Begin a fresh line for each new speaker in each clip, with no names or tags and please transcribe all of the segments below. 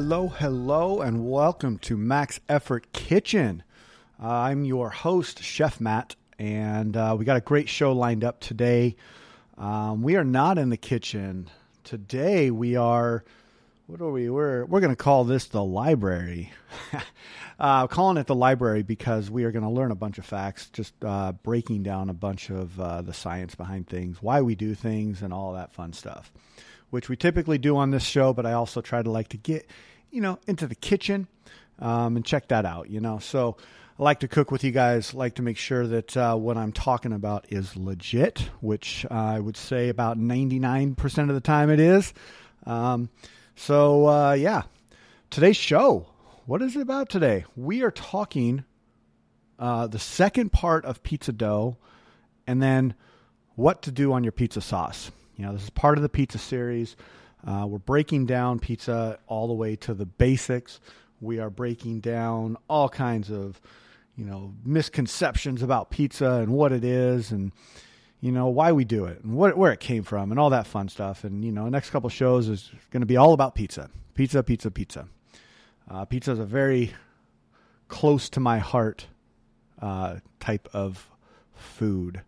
Hello, hello, and welcome to Max Effort Kitchen. Uh, I'm your host, Chef Matt, and uh, we got a great show lined up today. Um, we are not in the kitchen today. We are. What are we? We're we're going to call this the library. uh, calling it the library because we are going to learn a bunch of facts, just uh, breaking down a bunch of uh, the science behind things, why we do things, and all that fun stuff which we typically do on this show, but I also try to like to get, you know, into the kitchen um, and check that out, you know. So I like to cook with you guys, like to make sure that uh, what I'm talking about is legit, which I would say about 99% of the time it is. Um, so, uh, yeah, today's show, what is it about today? We are talking uh, the second part of pizza dough and then what to do on your pizza sauce. You know, this is part of the pizza series. Uh, we're breaking down pizza all the way to the basics. We are breaking down all kinds of, you know, misconceptions about pizza and what it is and, you know, why we do it and what, where it came from and all that fun stuff. And, you know, next couple shows is going to be all about pizza. Pizza, pizza, pizza. Uh, pizza is a very close to my heart uh, type of food.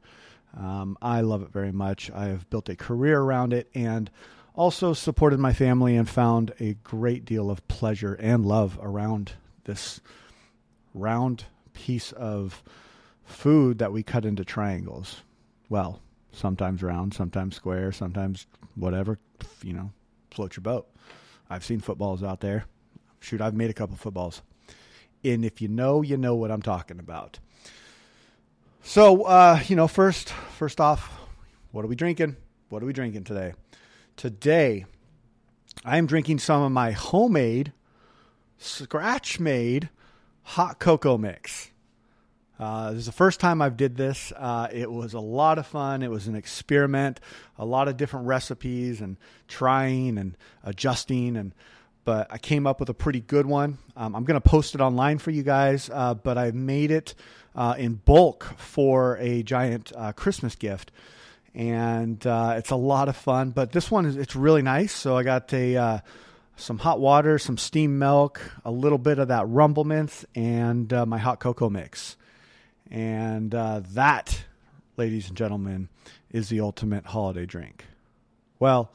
Um, I love it very much. I have built a career around it and also supported my family and found a great deal of pleasure and love around this round piece of food that we cut into triangles. Well, sometimes round, sometimes square, sometimes whatever, you know, float your boat. I've seen footballs out there. Shoot, I've made a couple footballs. And if you know, you know what I'm talking about. So, uh, you know, first, first off, what are we drinking? What are we drinking today? Today, I am drinking some of my homemade, scratch made hot cocoa mix. Uh, this is the first time I've did this. Uh, it was a lot of fun. It was an experiment, a lot of different recipes and trying and adjusting and but I came up with a pretty good one. Um, I'm going to post it online for you guys, uh, but I made it uh, in bulk for a giant uh, Christmas gift, and uh, it's a lot of fun. But this one is it's really nice. So I got a uh, some hot water, some steamed milk, a little bit of that Rumple Minze, and uh, my hot cocoa mix, and that, ladies and gentlemen, is the ultimate holiday drink. Well,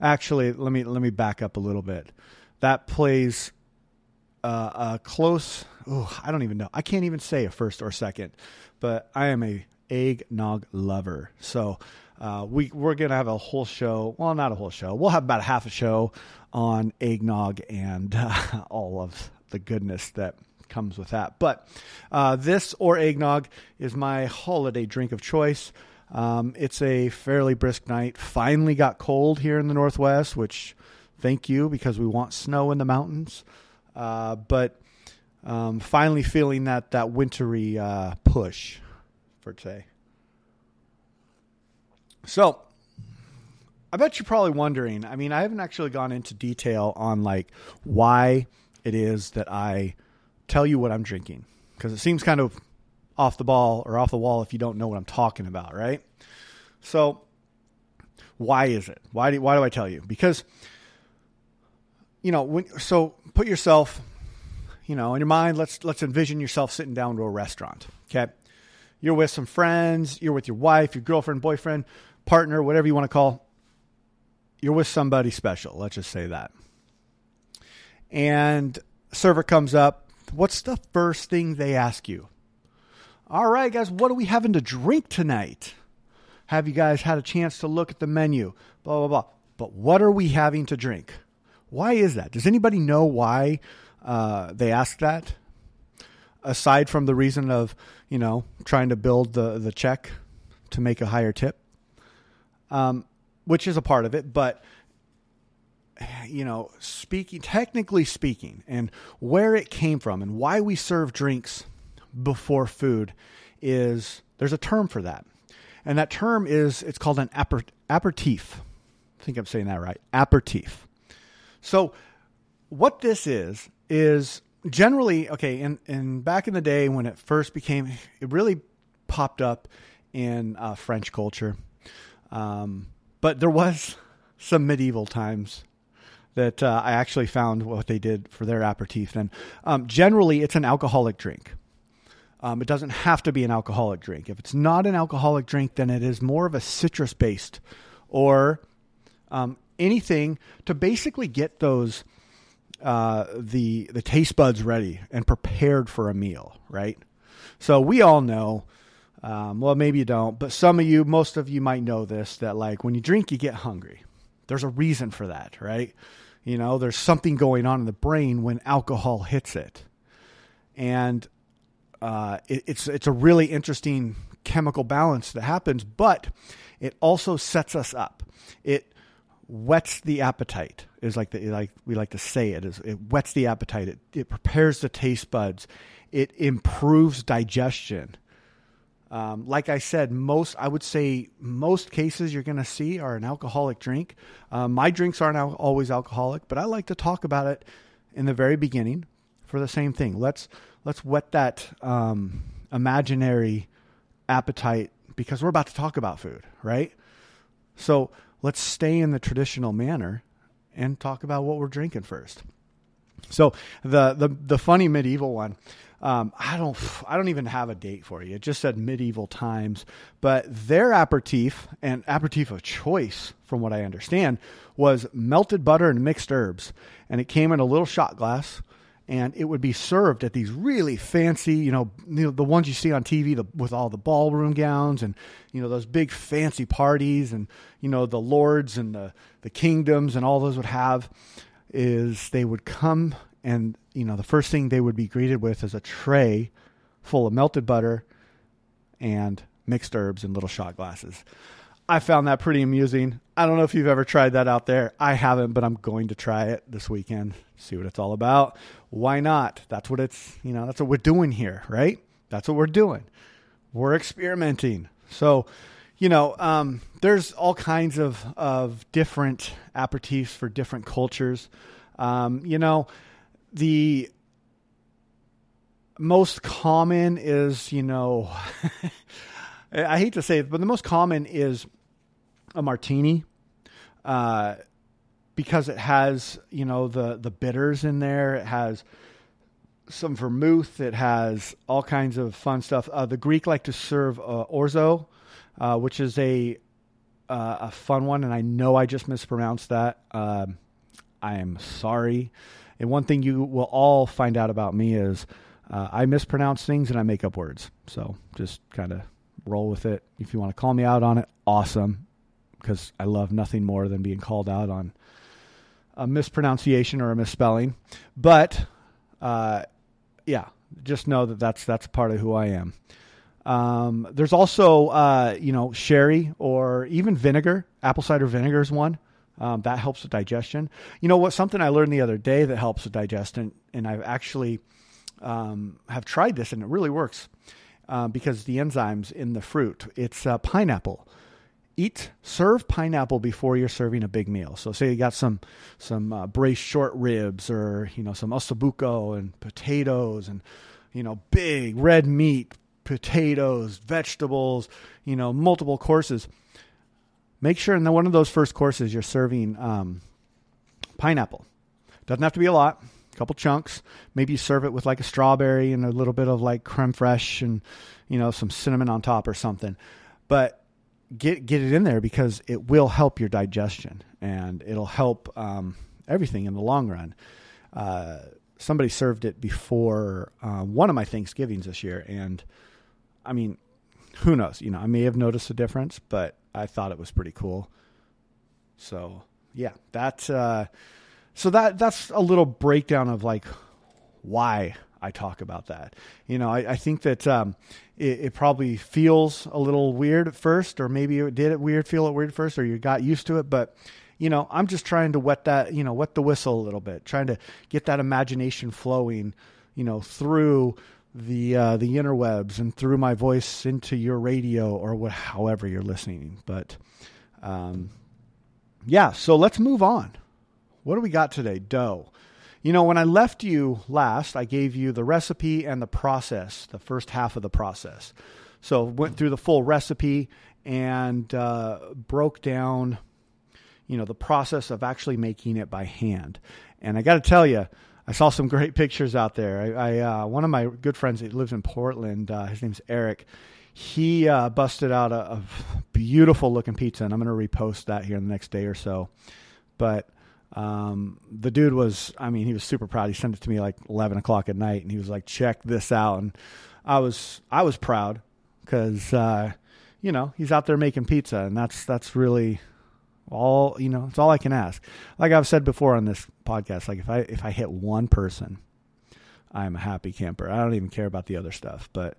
actually, let me let me back up a little bit. That plays uh, a close. Oh, I don't even know. I can't even say a first or second, but I am a eggnog lover. So uh, we we're gonna have a whole show. Well, not a whole show. We'll have about a half a show on eggnog and uh, all of the goodness that comes with that. But uh, this or eggnog is my holiday drink of choice. Um, it's a fairly brisk night. Finally got cold here in the Northwest, which thank you because we want snow in the mountains. Uh, but um, finally feeling that that wintry uh, push for today. So, I bet you're probably wondering. I mean, I haven't actually gone into detail on like why it is that I tell you what I'm drinking because it seems kind of off the ball or off the wall if you don't know what I'm talking about, right? So, why is it? Why do why do I tell you? Because you know, when so put yourself, you know, in your mind, let's let's envision yourself sitting down to a restaurant. Okay. You're with some friends, you're with your wife, your girlfriend, boyfriend, partner, whatever you want to call. You're with somebody special, let's just say that. And server comes up, what's the first thing they ask you? All right, guys, what are we having to drink tonight? Have you guys had a chance to look at the menu? Blah, blah, blah. But what are we having to drink? Why is that? Does anybody know why uh, they ask that? Aside from the reason of, you know, trying to build the, the check to make a higher tip, um, which is a part of it, but you know, speaking technically speaking, and where it came from, and why we serve drinks before food is there's a term for that, and that term is it's called an aper, aperitif. I think I'm saying that right. Aperitif. So, what this is is generally okay. and in back in the day when it first became, it really popped up in uh, French culture, um, but there was some medieval times that uh, I actually found what they did for their aperitif. Then, um, generally, it's an alcoholic drink. Um, it doesn't have to be an alcoholic drink. If it's not an alcoholic drink, then it is more of a citrus based or um, anything to basically get those uh, the the taste buds ready and prepared for a meal, right? So we all know. Um, well, maybe you don't, but some of you, most of you might know this that like when you drink, you get hungry. There's a reason for that, right? You know, there's something going on in the brain when alcohol hits it, and uh, it, it's it's a really interesting chemical balance that happens, but it also sets us up. It whets the appetite is like the like we like to say it is it whets the appetite. It, it prepares the taste buds. It improves digestion. Um, like i said most i would say most cases you're going to see are an alcoholic drink. Um, my drinks aren't al- always alcoholic but i like to talk about it in the very beginning for the same thing. Let's let's whet that um, imaginary appetite because we're about to talk about food right? So let's stay in the traditional manner and talk about what we're drinking first. So the the the funny medieval one, um, I don't I don't even have a date for you. It just said medieval times, but their aperitif and aperitif of choice, from what I understand, was melted butter and mixed herbs, and it came in a little shot glass and it would be served at these really fancy, you know, you know the ones you see on TV the, with all the ballroom gowns and you know those big fancy parties and you know the lords and the the kingdoms and all those would have is they would come and you know the first thing they would be greeted with is a tray full of melted butter and mixed herbs in little shot glasses. I found that pretty amusing. I don't know if you've ever tried that out there. I haven't, but I'm going to try it this weekend, see what it's all about. Why not? That's what it's, you know, that's what we're doing here, right? That's what we're doing. We're experimenting. So, you know, um, there's all kinds of, of different aperitifs for different cultures. Um, you know, the most common is, you know, I hate to say it, but the most common is a martini uh, because it has you know the the bitters in there. It has some vermouth. It has all kinds of fun stuff. Uh, the Greek like to serve uh, orzo, uh, which is a uh, a fun one, and I know I just mispronounced that. Um, I am sorry. And one thing you will all find out about me is uh, I mispronounce things and I make up words. So just kind of roll with it. If you want to call me out on it, awesome because I love nothing more than being called out on a mispronunciation or a misspelling. But uh, yeah, just know that that's that's part of who I am. Um, there's also uh, you know sherry or even vinegar. Apple cider vinegar is one um, that helps with digestion. You know what? Something I learned the other day that helps with digestion, and I've actually um, have tried this, and it really works uh, because the enzymes in the fruit. It's uh, pineapple eat serve pineapple before you're serving a big meal. So say you got some some uh, braised short ribs or you know some ossobuco and potatoes and you know big red meat, potatoes, vegetables, you know multiple courses. Make sure in the, one of those first courses you're serving um, pineapple. Doesn't have to be a lot, a couple chunks. Maybe you serve it with like a strawberry and a little bit of like creme fraiche and you know some cinnamon on top or something. But get get it in there because it will help your digestion and it'll help um, everything in the long run. Uh, somebody served it before uh, one of my Thanksgivings this year, and I mean, who knows? You know, I may have noticed a difference, but I thought it was pretty cool. So yeah, that uh, so that that's a little breakdown of like why I talk about that. You know, I, I think that um, it, it, probably feels a little weird at first, or maybe it did it weird, feel it weird first, or you got used to it. But you know, I'm just trying to wet that, you know, wet the whistle a little bit, trying to get that imagination flowing, you know, through the uh, the interwebs and through my voice into your radio or what, however you're listening. But um, yeah, so let's move on. What do we got today? Dough. You know, when I left you last, I gave you the recipe and the process, the first half of the process. So went through the full recipe and uh, broke down, you know, the process of actually making it by hand. And I got to tell you, I saw some great pictures out there. I, I uh, one of my good friends that lives in Portland, uh, his name's Eric. He uh, busted out a, a, beautiful looking pizza, and I'm going to repost that here in the next day or so. But um, the dude was, I mean, he was super proud. He sent it to me like 11 o'clock at night, and he was like, "Check this out." And I was, I was proud because, uh, you know, he's out there making pizza, and that's that's really all you know. It's all I can ask. Like I've said before on this podcast, like if I if I hit one person, I'm a happy camper. I don't even care about the other stuff, but.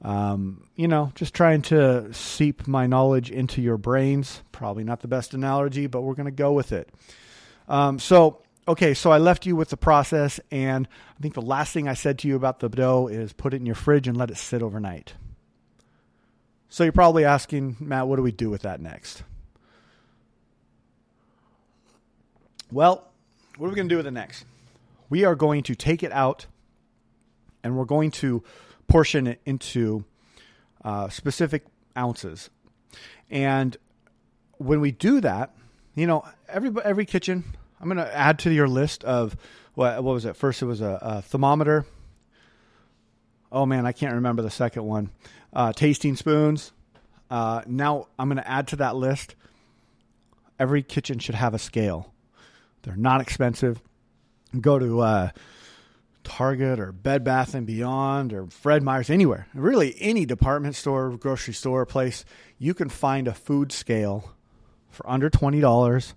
Um, you know, just trying to seep my knowledge into your brains. Probably not the best analogy, but we're going to go with it. Um, so, okay, so I left you with the process, and I think the last thing I said to you about the dough is put it in your fridge and let it sit overnight. So you're probably asking, Matt, what do we do with that next? Well, what are we going to do with it next? We are going to take it out and we're going to portion it into uh, specific ounces. And when we do that, you know, every every kitchen. I'm going to add to your list of what what was it? First, it was a, a thermometer. Oh man, I can't remember the second one. Uh, tasting spoons. Uh, now I'm going to add to that list. Every kitchen should have a scale. They're not expensive. Go to uh, Target or Bed Bath and Beyond or Fred Meyer's, anywhere. Really, any department store, grocery store, place, you can find a food scale for under twenty dollars.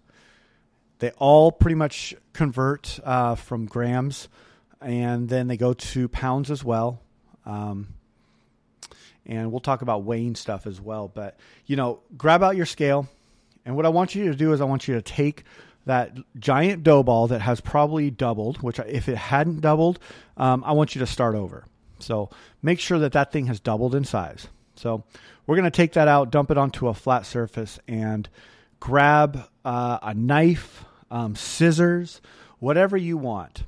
They all pretty much convert uh, from grams, and then they go to pounds as well. Um, and we'll talk about weighing stuff as well. But you know, grab out your scale, and what I want you to do is I want you to take that giant dough ball that has probably doubled. Which, if it hadn't doubled, um, I want you to start over. So make sure that that thing has doubled in size. So we're going to take that out, dump it onto a flat surface, and grab uh, a knife, um, scissors, whatever you want.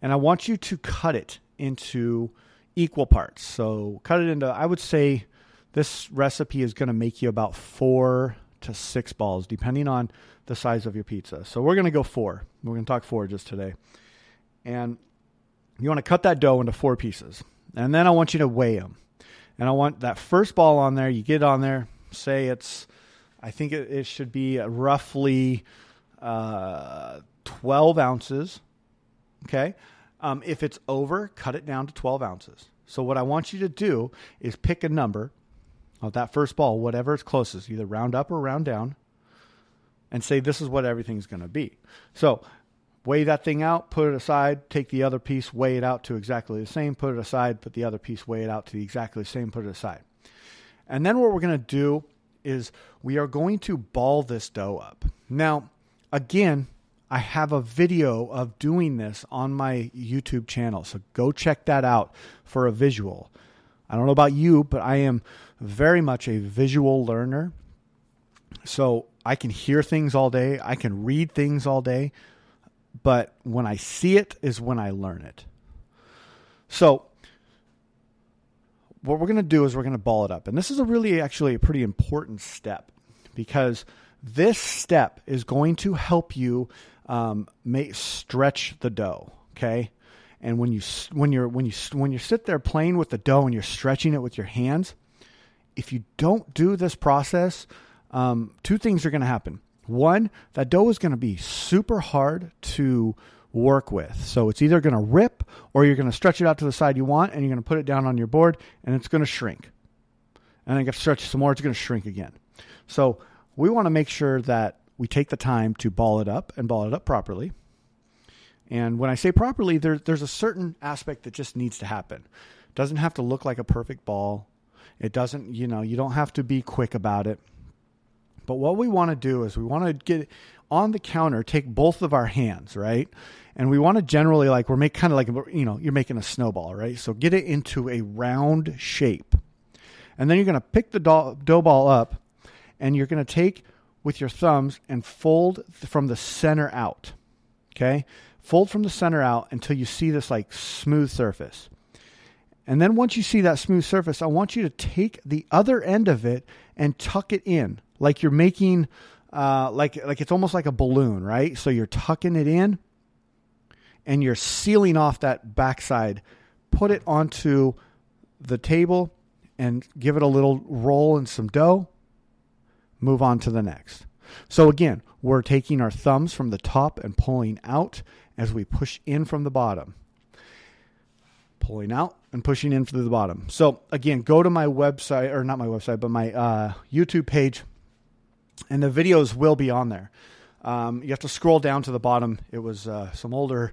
And I want you to cut it into equal parts. So cut it into, I would say this recipe is going to make you about four to six balls, depending on the size of your pizza. So we're going to go four. We're going to talk four just today. And you want to cut that dough into four pieces. And then I want you to weigh them. And I want that first ball on there, you get on there, say it's I think it, it should be roughly uh, 12 ounces. Okay. Um, if it's over, cut it down to 12 ounces. So, what I want you to do is pick a number of that first ball, whatever it's closest, either round up or round down, and say this is what everything's going to be. So, weigh that thing out, put it aside, take the other piece, weigh it out to exactly the same, put it aside, put the other piece, weigh it out to the exactly the same, put it aside. And then what we're going to do is we are going to ball this dough up. Now, again, I have a video of doing this on my YouTube channel, so go check that out for a visual. I don't know about you, but I am very much a visual learner. So I can hear things all day, I can read things all day, but when I see it is when I learn it. So what we're going to do is we're going to ball it up. And this is a really actually a pretty important step because this step is going to help you um, make, stretch the dough. Okay. And when you when you're when you when you sit there playing with the dough and you're stretching it with your hands, if you don't do this process, um, two things are going to happen. One, that dough is going to be super hard to work with. So it's either going to rip or you're going to stretch it out to the side you want and you're going to put it down on your board and it's going to shrink. And then you to stretch some more, it's going to shrink again. So we want to make sure that we take the time to ball it up and ball it up properly. And when I say properly, there, there's a certain aspect that just needs to happen. It doesn't have to look like a perfect ball. It doesn't, you know, you don't have to be quick about it. But what we want to do is we want to get on the counter, take both of our hands, right? And we want to generally like we're make kind of like you know you're making a snowball, right? So get it into a round shape, and then you're going to pick the dough, dough ball up, and you're going to take with your thumbs and fold from the center out. Okay, fold from the center out until you see this like smooth surface. And then once you see that smooth surface, I want you to take the other end of it and tuck it in like you're making uh, like like it's almost like a balloon, right? So you're tucking it in, and you're sealing off that backside. Put it onto the table and give it a little roll and some dough. Move on to the next. So again, we're taking our thumbs from the top and pulling out as we push in from the bottom. Pulling out and pushing in through the bottom. So again, go to my website or not my website, but my uh, YouTube page, and the videos will be on there. Um, you have to scroll down to the bottom. It was uh, some older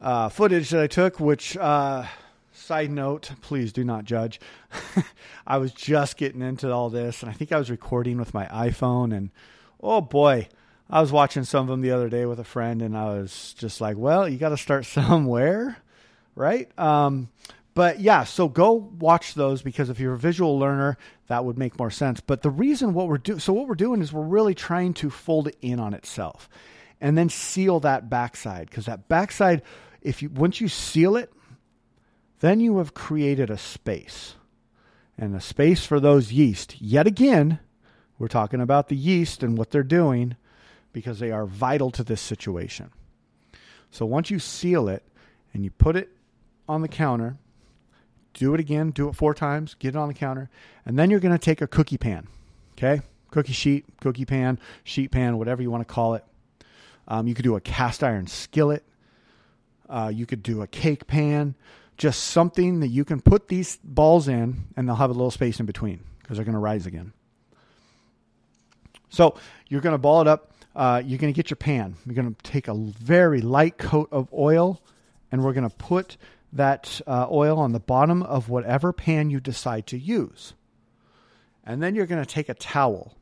uh, footage that I took, which. Uh, side note, please do not judge. I was just getting into all this, and I think I was recording with my iPhone, and oh boy, I was watching some of them the other day with a friend, and I was just like, well, you got to start somewhere, right? Um, but yeah, so go watch those because if you're a visual learner, that would make more sense. But the reason what we're doing, so what we're doing is we're really trying to fold it in on itself, and then seal that backside because that backside, if you once you seal it, then you have created a space, and a space for those yeast. Yet again, we're talking about the yeast and what they're doing because they are vital to this situation. So once you seal it and you put it on the counter, do it again, do it four times, get it on the counter, and then you're going to take a cookie pan, okay? Cookie sheet, cookie pan, sheet pan, whatever you want to call it. Um, you could do a cast iron skillet. Uh, you could do a cake pan, just something that you can put these balls in, and they'll have a little space in between because they're going to rise again. So you're going to ball it up. Uh, you're going to get your pan. You're going to take a very light coat of oil, and we're going to put that uh, oil on the bottom of whatever pan you decide to use. And then you're going to take a towel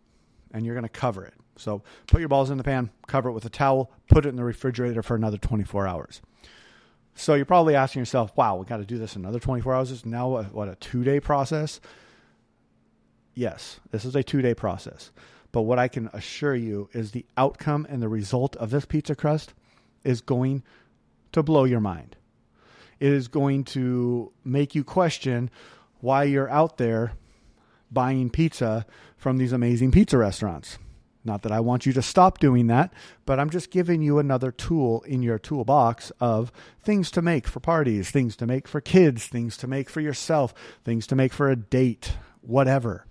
and you're going to cover it. So put your balls in the pan, cover it with a towel, put it in the refrigerator for another 24 hours. So you're probably asking yourself, wow, we got to do this another 24 hours. Is now a, what a two day process? Yes, this is a two day process. But what I can assure you is the outcome and the result of this pizza crust is going to blow your mind. It is going to make you question why you're out there buying pizza from these amazing pizza restaurants. Not that I want you to stop doing that, but I'm just giving you another tool in your toolbox of things to make for parties, things to make for kids, things to make for yourself, things to make for a date, whatever.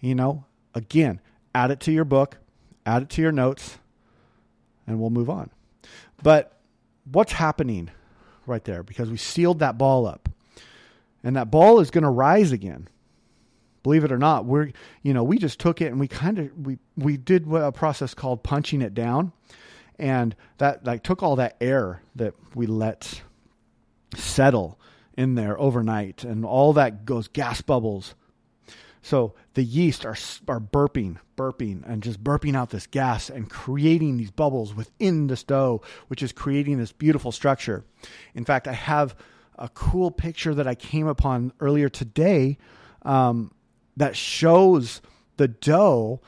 You know, again, add it to your book, add it to your notes, and we'll move on. But what's happening right there? Because we sealed that ball up, and that ball is going to rise again. Believe it or not, we're you know we just took it and we kind of we we did a process called punching it down, and that like took all that air that we let settle in there overnight, and all that goes gas bubbles so the yeast are, are burping, burping, and just burping out this gas and creating these bubbles within this dough, which is creating this beautiful structure. In fact, I have a cool picture that I came upon earlier today um, that shows the dough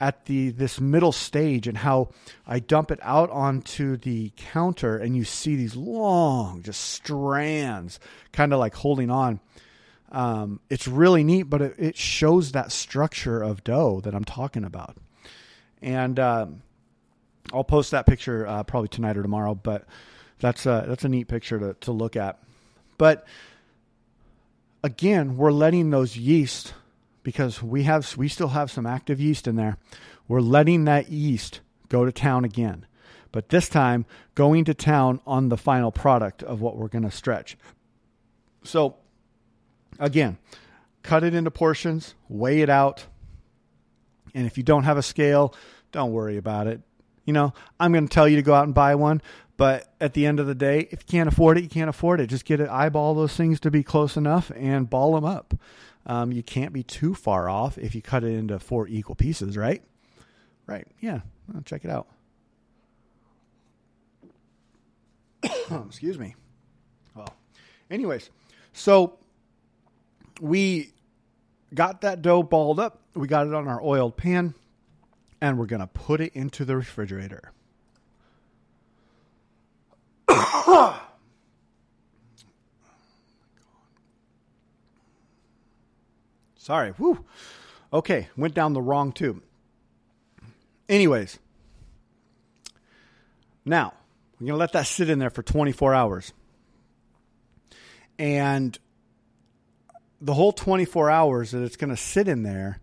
at the this middle stage and how I dump it out onto the counter and you see these long just strands kind of like holding on um, it's really neat, but it, it, shows that structure of dough that I'm talking about. And um, I'll post that picture uh, probably tonight or tomorrow. But that's a, that's a neat picture to, to look at. But again, we're letting those yeast because we have we still have some active yeast in there. We're letting that yeast go to town again. But this time going to town on the final product of what we're going to stretch. So Again, cut it into portions, weigh it out. And if you don't have a scale, don't worry about it. You know, I'm going to tell you to go out and buy one, but at the end of the day, if you can't afford it, you can't afford it. Just get it, eyeball those things to be close enough and ball them up. Um, you can't be too far off if you cut it into four equal pieces, right? Right. Yeah. Well, check it out. Excuse me. Well, anyways, so we got that dough balled up. We got it on our oiled pan, and we're going to put it into the refrigerator. Sorry. Woo. Okay, went down the wrong tube. Anyways, now we're going to let that sit in there for 24 hours. And the whole 24 hours that it's going to sit in there,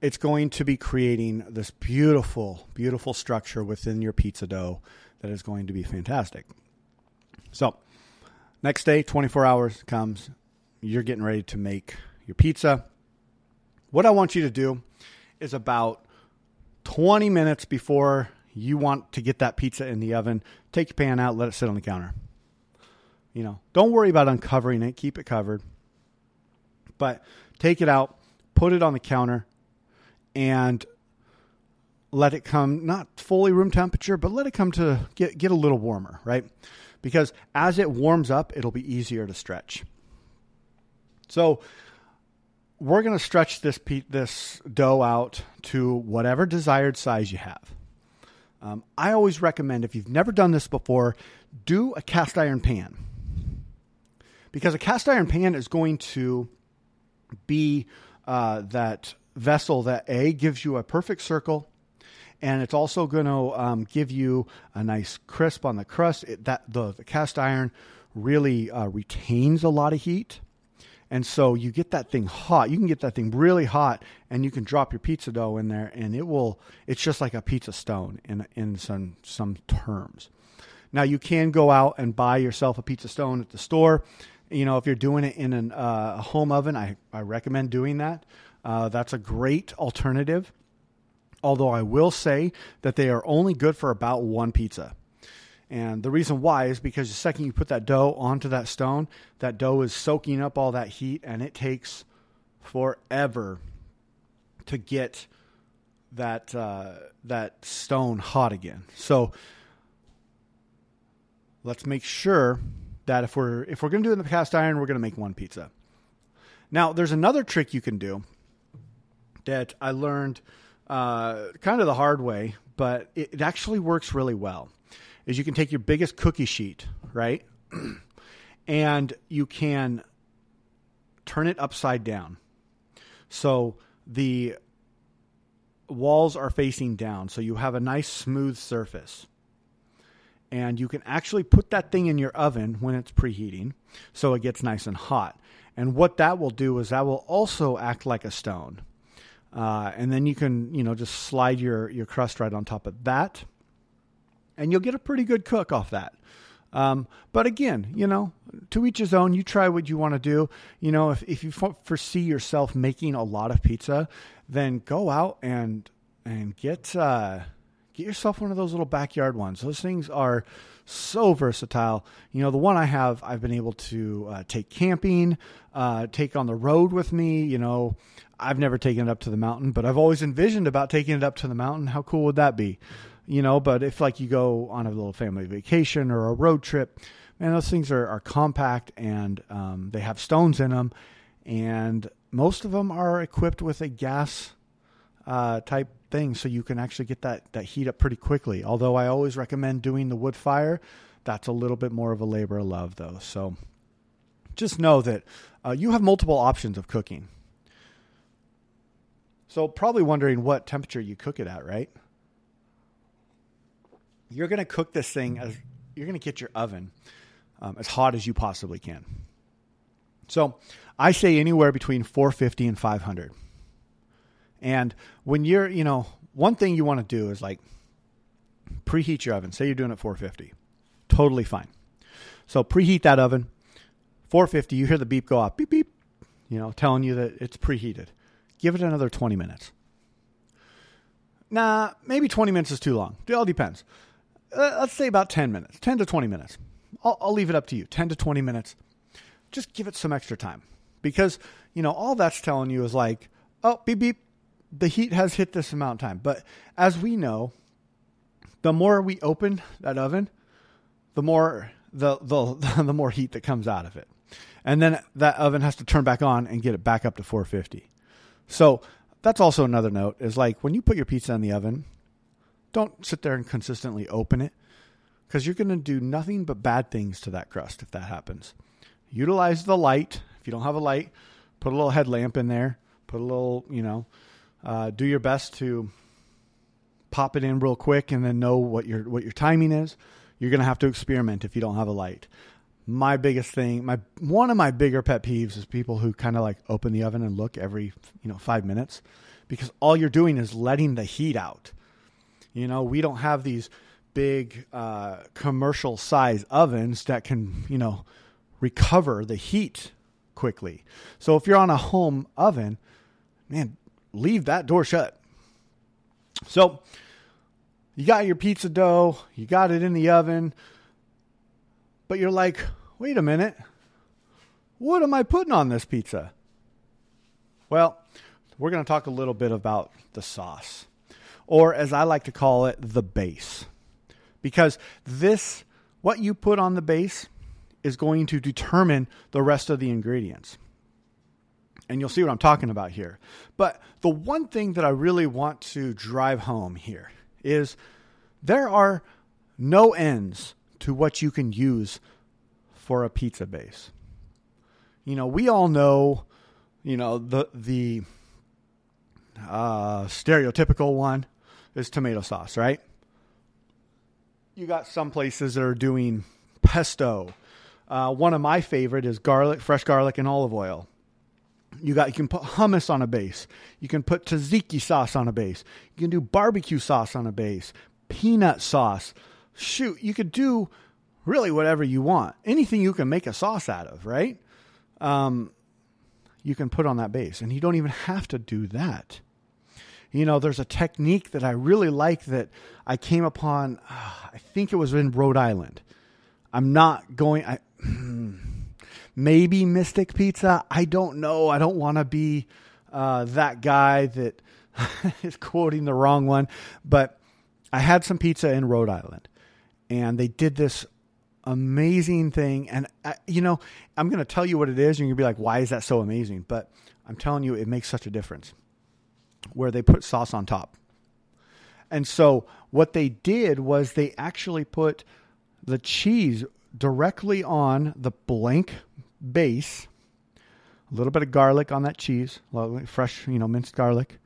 it's going to be creating this beautiful, beautiful structure within your pizza dough that is going to be fantastic. So, next day, 24 hours comes, you're getting ready to make your pizza. What I want you to do is about 20 minutes before you want to get that pizza in the oven, take your pan out, let it sit on the counter. You know, don't worry about uncovering it, keep it covered. But take it out, put it on the counter, and let it come not fully room temperature, but let it come to get get a little warmer, right? Because as it warms up, it'll be easier to stretch. So we're going to stretch this this dough out to whatever desired size you have. Um, I always recommend if you've never done this before, do a cast iron pan because a cast iron pan is going to be uh, that vessel that a gives you a perfect circle and it's also going to um, give you a nice crisp on the crust. It, that the, the, cast iron really uh, retains a lot of heat, and so you get that thing hot. You can get that thing really hot, and you can drop your pizza dough in there, and it will. It's just like a pizza stone in in some some terms. Now you can go out and buy yourself a pizza stone at the store. You know, if you're doing it in uh, a home oven, I, I recommend doing that. Uh, that's a great alternative. Although I will say that they are only good for about one pizza. And the reason why is because the second you put that dough onto that stone, that dough is soaking up all that heat and it takes forever to get that uh, that stone hot again. So let's make sure that if we're if we're going to do it in the cast iron, we're going to make one pizza. Now, there's another trick you can do that I learned uh, kind of the hard way, but it, it actually works really well. Is you can take your biggest cookie sheet, right, and you can turn it upside down, so the walls are facing down, so you have a nice smooth surface and you can actually put that thing in your oven when it's preheating so it gets nice and hot. And what that will do is that will also act like a stone. Uh, and then you can, you know, just slide your, your crust right on top of that. And you'll get a pretty good cook off that. Um, but again, you know, to each his own. You try what you want to do. You know, if, if you foresee yourself making a lot of pizza, then go out and and get uh, get yourself one of those little backyard ones. Those things are so versatile. You know, the one I have, I've been able to uh, take camping, uh, take on the road with me. You know, I've never taken it up to the mountain, but I've always envisioned about taking it up to the mountain. How cool would that be? You know, but if like you go on a little family vacation or a road trip, man, those things are, are compact and um, they have stones in them, and most of them are equipped with a gas uh, type thing so you can actually get that, that heat up pretty quickly. Although I always recommend doing the wood fire, that's a little bit more of a labor of love, though. So just know that uh, you have multiple options of cooking. So, probably wondering what temperature you cook it at, right? You're going to cook this thing as you're going to get your oven um, as hot as you possibly can. So, I say anywhere between 450 and 500. And when you're, you know, one thing you want to do is like preheat your oven. Say you're doing it 450. Totally fine. So preheat that oven. 450, you hear the beep go off, beep, beep, you know, telling you that it's preheated. Give it another 20 minutes. Nah, maybe 20 minutes is too long. It all depends. Uh, let's say about 10 minutes, 10 to 20 minutes. I'll, I'll leave it up to you. 10 to 20 minutes. Just give it some extra time because, you know, all that's telling you is like, oh, beep, beep, the heat has hit this amount of time. But as we know, the more we open that oven, the more the the the more heat that comes out of it. And then that oven has to turn back on and get it back up to 450. So that's also another note is like when you put your pizza in the oven, don't sit there and consistently open it because you're going to do nothing but bad things to that crust if that happens. Utilize the light. If you don't have a light, put a little headlamp in there, put a little, you know, uh, do your best to pop it in real quick and then know what your what your timing is. You're going to have to experiment if you don't have a light. My biggest thing, my one of my bigger pet peeves is people who kind of like open the oven and look every, you know, 5 minutes because all you're doing is letting the heat out. You know, we don't have these big uh, commercial size ovens that can, you know, recover the heat quickly. So if you're on a home oven, man, leave that door shut. So you got your pizza dough, you got it in the oven, but you're like, wait a minute, what am I putting on this pizza? Well, we're going to talk a little bit about the sauce, or as I like to call it, the base. Because this, what you put on the base, is going to determine the rest of the ingredients. And you'll see what I'm talking about here. But the one thing that I really want to drive home here is there are no ends to what you can use for a pizza base. You know, we all know, you know, the the uh, stereotypical one is tomato sauce, right? You got some places that are doing pesto. Uh, one of my favorite is garlic, fresh garlic, and olive oil. You got you can put hummus on a base. You can put tzatziki sauce on a base. You can do barbecue sauce on a base, peanut sauce. Shoot, you could do really whatever you want. Anything you can make a sauce out of, right? Um, you can put on that base, and you don't even have to do that. You know, there's a technique that I really like that I came upon. Uh, I think it was in Rhode Island. I'm not going. I, maybe Mystic Pizza. I don't know. I don't want to be uh, that guy that is quoting the wrong one. But I had some pizza in Rhode Island, and they did this amazing thing. And I, you know, I'm going to tell you what it is, and you're going to be like, "Why is that so amazing?" But I'm telling you, it makes such a difference. Where they put sauce on top. And so what they did was they actually put the cheese directly on the blank base, a little bit of garlic on that cheese, fresh, you know, minced garlic,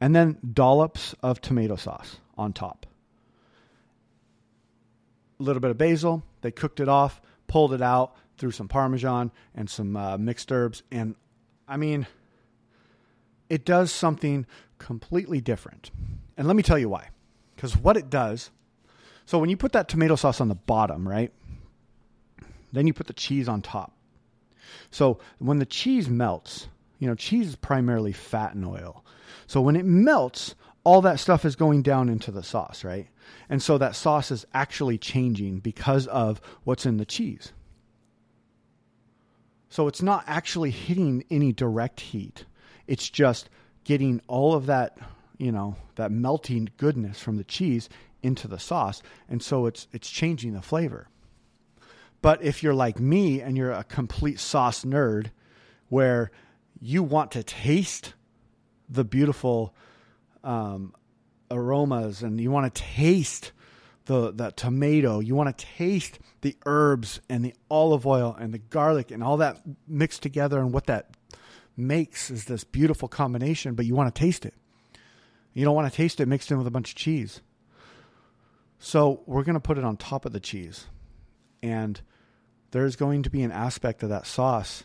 and then dollops of tomato sauce on top. A little bit of basil. They cooked it off, pulled it out, threw some parmesan and some uh, mixed herbs, and I mean, it does something completely different. And let me tell you why. Because what it does, so when you put that tomato sauce on the bottom, right? Then you put the cheese on top. So when the cheese melts, you know, cheese is primarily fat and oil. So when it melts, all that stuff is going down into the sauce, right? And so that sauce is actually changing because of what's in the cheese. So it's not actually hitting any direct heat. It's just getting all of that, you know, that melting goodness from the cheese into the sauce. And so it's it's changing the flavor. But if you're like me and you're a complete sauce nerd, where you want to taste the beautiful um, aromas and you want to taste the, the tomato, you want to taste the herbs and the olive oil and the garlic and all that mixed together and what that makes is this beautiful combination, but you want to taste it. You don't want to taste it mixed in with a bunch of cheese. So we're going to put it on top of the cheese. And there's going to be an aspect of that sauce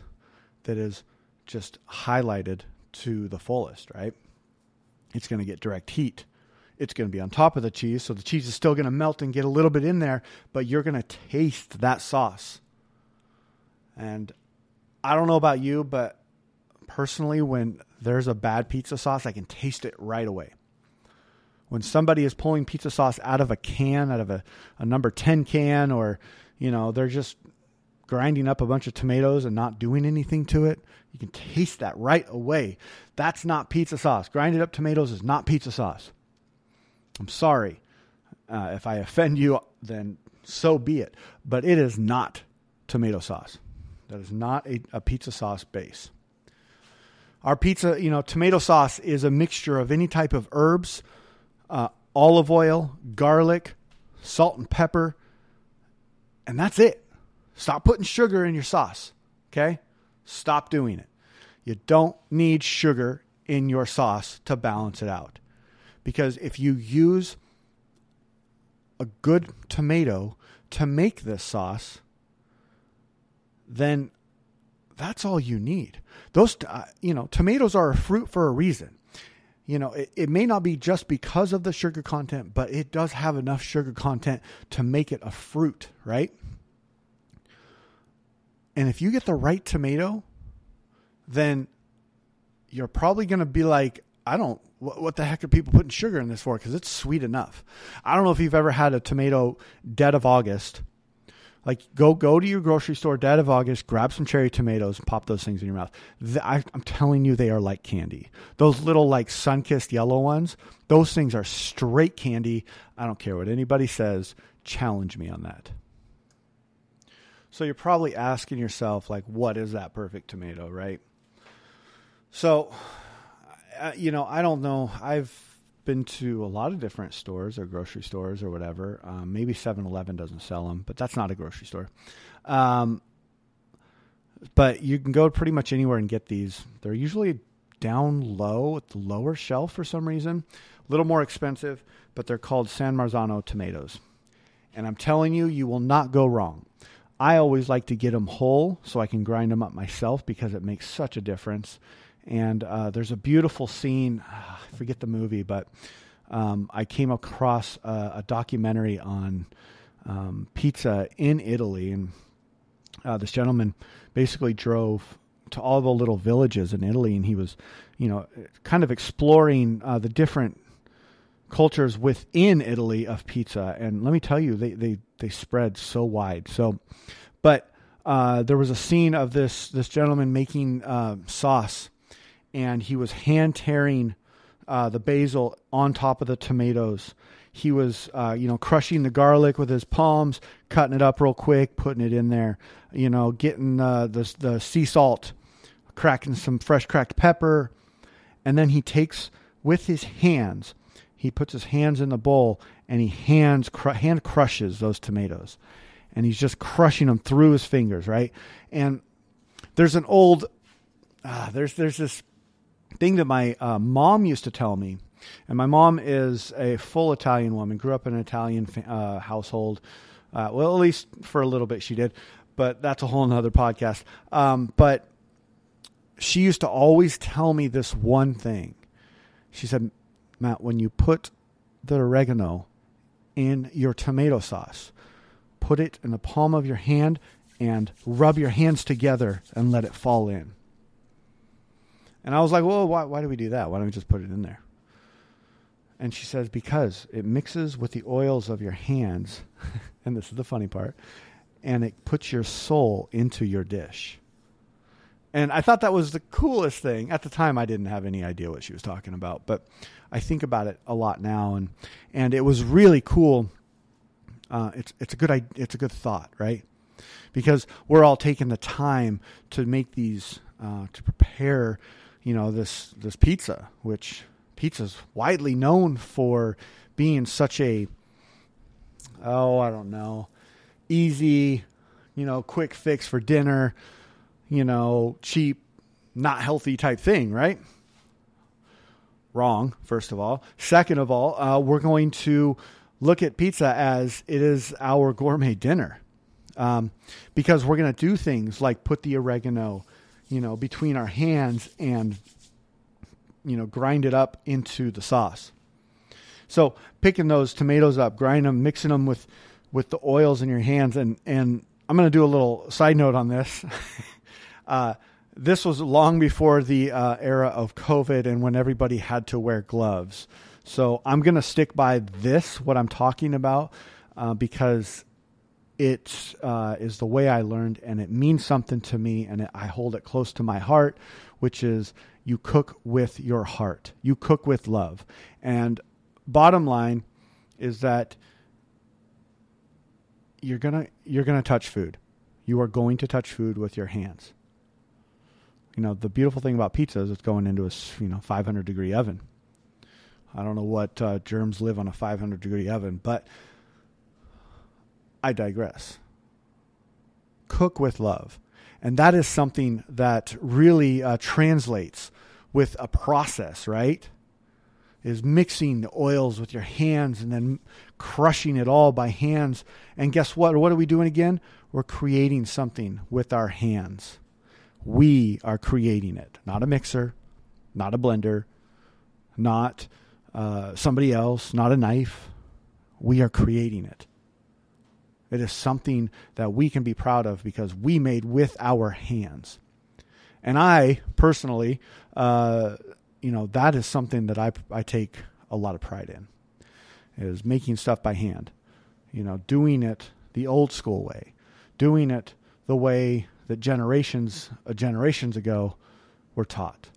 that is just highlighted to the fullest, right? It's going to get direct heat. It's going to be on top of the cheese, so the cheese is still going to melt and get a little bit in there, but you're going to taste that sauce. And I don't know about you, but personally, when there's a bad pizza sauce, I can taste it right away. When somebody is pulling pizza sauce out of a can, out of a, a number 10 can, or, you know, they're just grinding up a bunch of tomatoes and not doing anything to it, you can taste that right away. That's not pizza sauce. Grinded up tomatoes is not pizza sauce. I'm sorry. Uh, if I offend you, then so be it. But it is not tomato sauce. That is not a, a pizza sauce base. Our pizza, you know, tomato sauce is a mixture of any type of herbs, uh, olive oil, garlic, salt and pepper, and that's it. Stop putting sugar in your sauce. Okay? Stop doing it. You don't need sugar in your sauce to balance it out. Because if you use a good tomato to make this sauce, then that's all you need. Those, uh, you know, tomatoes are a fruit for a reason. You know, it, it may not be just because of the sugar content, but it does have enough sugar content to make it a fruit, right? And if you get the right tomato, then you're probably going to be like, I don't, what, what, the heck are people putting sugar in this for? Because it's sweet enough. I don't know if you've ever had a tomato dead of August like go go to your grocery store dead of August, grab some cherry tomatoes, and pop those things in your mouth. The, I, I'm telling you, they are like candy. Those little like sun kissed yellow ones, those things are straight candy. I don't care what anybody says. Challenge me on that. So you're probably asking yourself, like, what is that perfect tomato, right? So, you know, I don't know. I've been to a lot of different stores or grocery stores or whatever. Um, maybe 7 Eleven doesn't sell them, but that's not a grocery store. Um, but you can go pretty much anywhere and get these. They're usually down low at the lower shelf for some reason. A little more expensive, but they're called San Marzano tomatoes. And I'm telling you, you will not go wrong. I always like to get them whole so I can grind them up myself because it makes such a difference. And uh, there's a beautiful scene. I forget the movie, but um, I came across a, a documentary on um, pizza in Italy, and uh, this gentleman basically drove to all the little villages in Italy, and he was, you know, kind of exploring uh, the different cultures within Italy of pizza. And let me tell you, they they they spread so wide. So, but uh, there was a scene of this this gentleman making uh, sauce and he was hand tearing uh, the basil on top of the tomatoes. He was, uh, you know, crushing the garlic with his palms, cutting it up real quick, putting it in there. You know, getting uh, the the sea salt, cracking some fresh cracked pepper, and then he takes with his hands. He puts his hands in the bowl and he hands cr- hand crushes those tomatoes, and he's just crushing them through his fingers, right? And there's an old, uh, there's there's this thing that my uh, mom used to tell me, and my mom is a full Italian woman, grew up in an Italian uh, household. Uh, well, at least for a little bit she did, but that's a whole nother podcast. Um, but she used to always tell me this one thing. She said, Matt, when you put the oregano in your tomato sauce, put it in the palm of your hand and rub your hands together and let it fall in. And I was like, well, why, why do we do that? Why don't we just put it in there? And she says, because it mixes with the oils of your hands. and this is the funny part. And it puts your soul into your dish. And I thought that was the coolest thing. At the time, I didn't have any idea what she was talking about, but I think about it a lot now, and and it was really cool. Uh, it's it's a good it's a good thought, right? Because we're all taking the time to make these uh, to prepare you know this this pizza, which pizza is widely known for being such a oh I don't know easy, you know, quick fix for dinner, you know, cheap, not healthy type thing, right? Wrong, first of all. Second of all, uh, we're going to look at pizza as it is our gourmet dinner. Um, because we're going to do things like put the oregano, you know, between our hands and, you know, grind it up into the sauce. So picking those tomatoes up, grinding them, mixing them with, with the oils in your hands. And, and I'm going to do a little side note on this. uh, this was long before the uh, era of COVID and when everybody had to wear gloves. So I'm going to stick by this, what I'm talking about, uh, because it uh, is the way I learned, and it means something to me, and it, I hold it close to my heart, which is you cook with your heart, you cook with love. And bottom line is that you're gonna you're gonna touch food. You are going to touch food with your hands. You know the beautiful thing about pizza is it's going into a you know 500 degree oven. I don't know what uh, germs live on a 500 degree oven, but I digress. Cook with love. And that is something that really uh, translates with a process, right? is mixing the oils with your hands and then crushing it all by hands. And guess what? What are we doing again? We're creating something with our hands. We are creating it, not a mixer, not a blender, not uh, somebody else, not a knife. We are creating it. It is something that we can be proud of because we made with our hands. And I personally, uh, you know, that is something that I, I take a lot of pride in, is making stuff by hand. You know, doing it the old school way, doing it the way that generations uh, generations ago were taught.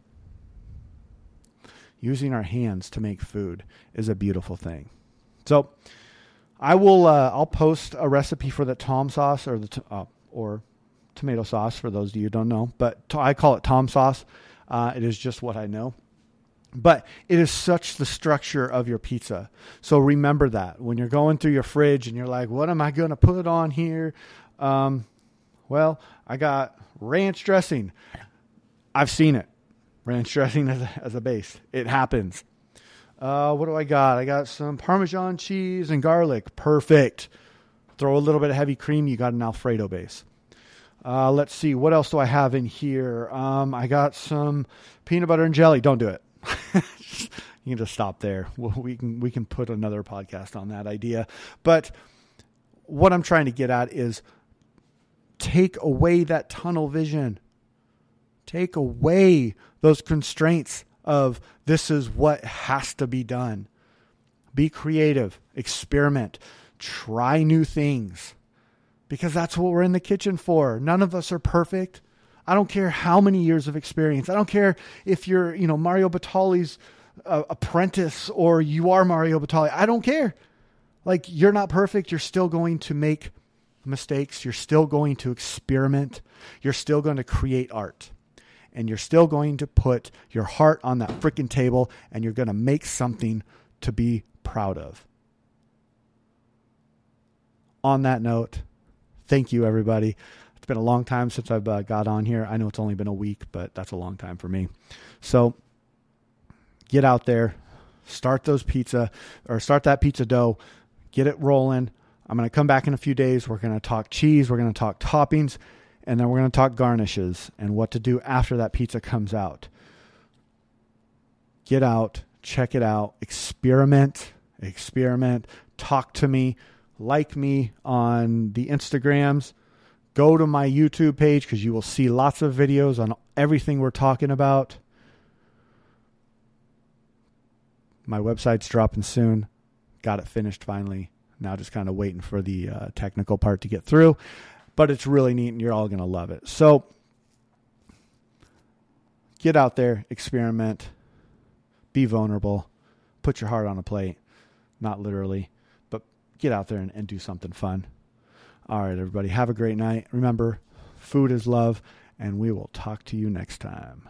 Using our hands to make food is a beautiful thing. So, I will. Uh, I'll post a recipe for the tom sauce or the t- uh, or tomato sauce for those of you who don't know, but t- I call it tom sauce. Uh, it is just what I know. But it is such the structure of your pizza. So remember that when you're going through your fridge and you're like, what am I going to put on here? Um, well, I got ranch dressing. I've seen it. Ranch dressing as a, as a base. It happens. Uh, what do I got? I got some Parmesan cheese and garlic. Perfect. Throw a little bit of heavy cream. You got an Alfredo base. Uh, let's see. What else do I have in here? Um, I got some peanut butter and jelly. Don't do it. you can just stop there. We can we can put another podcast on that idea. But what I'm trying to get at is take away that tunnel vision. Take away those constraints of this is what has to be done. Be creative, experiment, try new things because that's what we're in the kitchen for. None of us are perfect. I don't care how many years of experience. I don't care if you're, you know, Mario Batali's uh, apprentice or you are Mario Batali. I don't care. Like you're not perfect. You're still going to make mistakes. You're still going to experiment. You're still going to create art. And you're still going to put your heart on that freaking table and you're going to make something to be proud of. On that note, thank you, everybody. It's been a long time since I've uh, got on here. I know it's only been a week, but that's a long time for me. So get out there, start those pizza or start that pizza dough, get it rolling. I'm going to come back in a few days. We're going to talk cheese, we're going to talk toppings, and then we're going to talk garnishes and what to do after that pizza comes out. Get out, check it out, experiment, experiment, talk to me like me on the Instagrams. Go to my YouTube page because you will see lots of videos on everything we're talking about. My website's dropping soon. Got it finished finally. Now just kind of waiting for the uh, technical part to get through. But it's really neat and you're all going to love it. So get out there, experiment, be vulnerable, put your heart on a plate. Not literally but get out there and, and do something fun. All right, everybody, have a great night. Remember, food is love, and we will talk to you next time.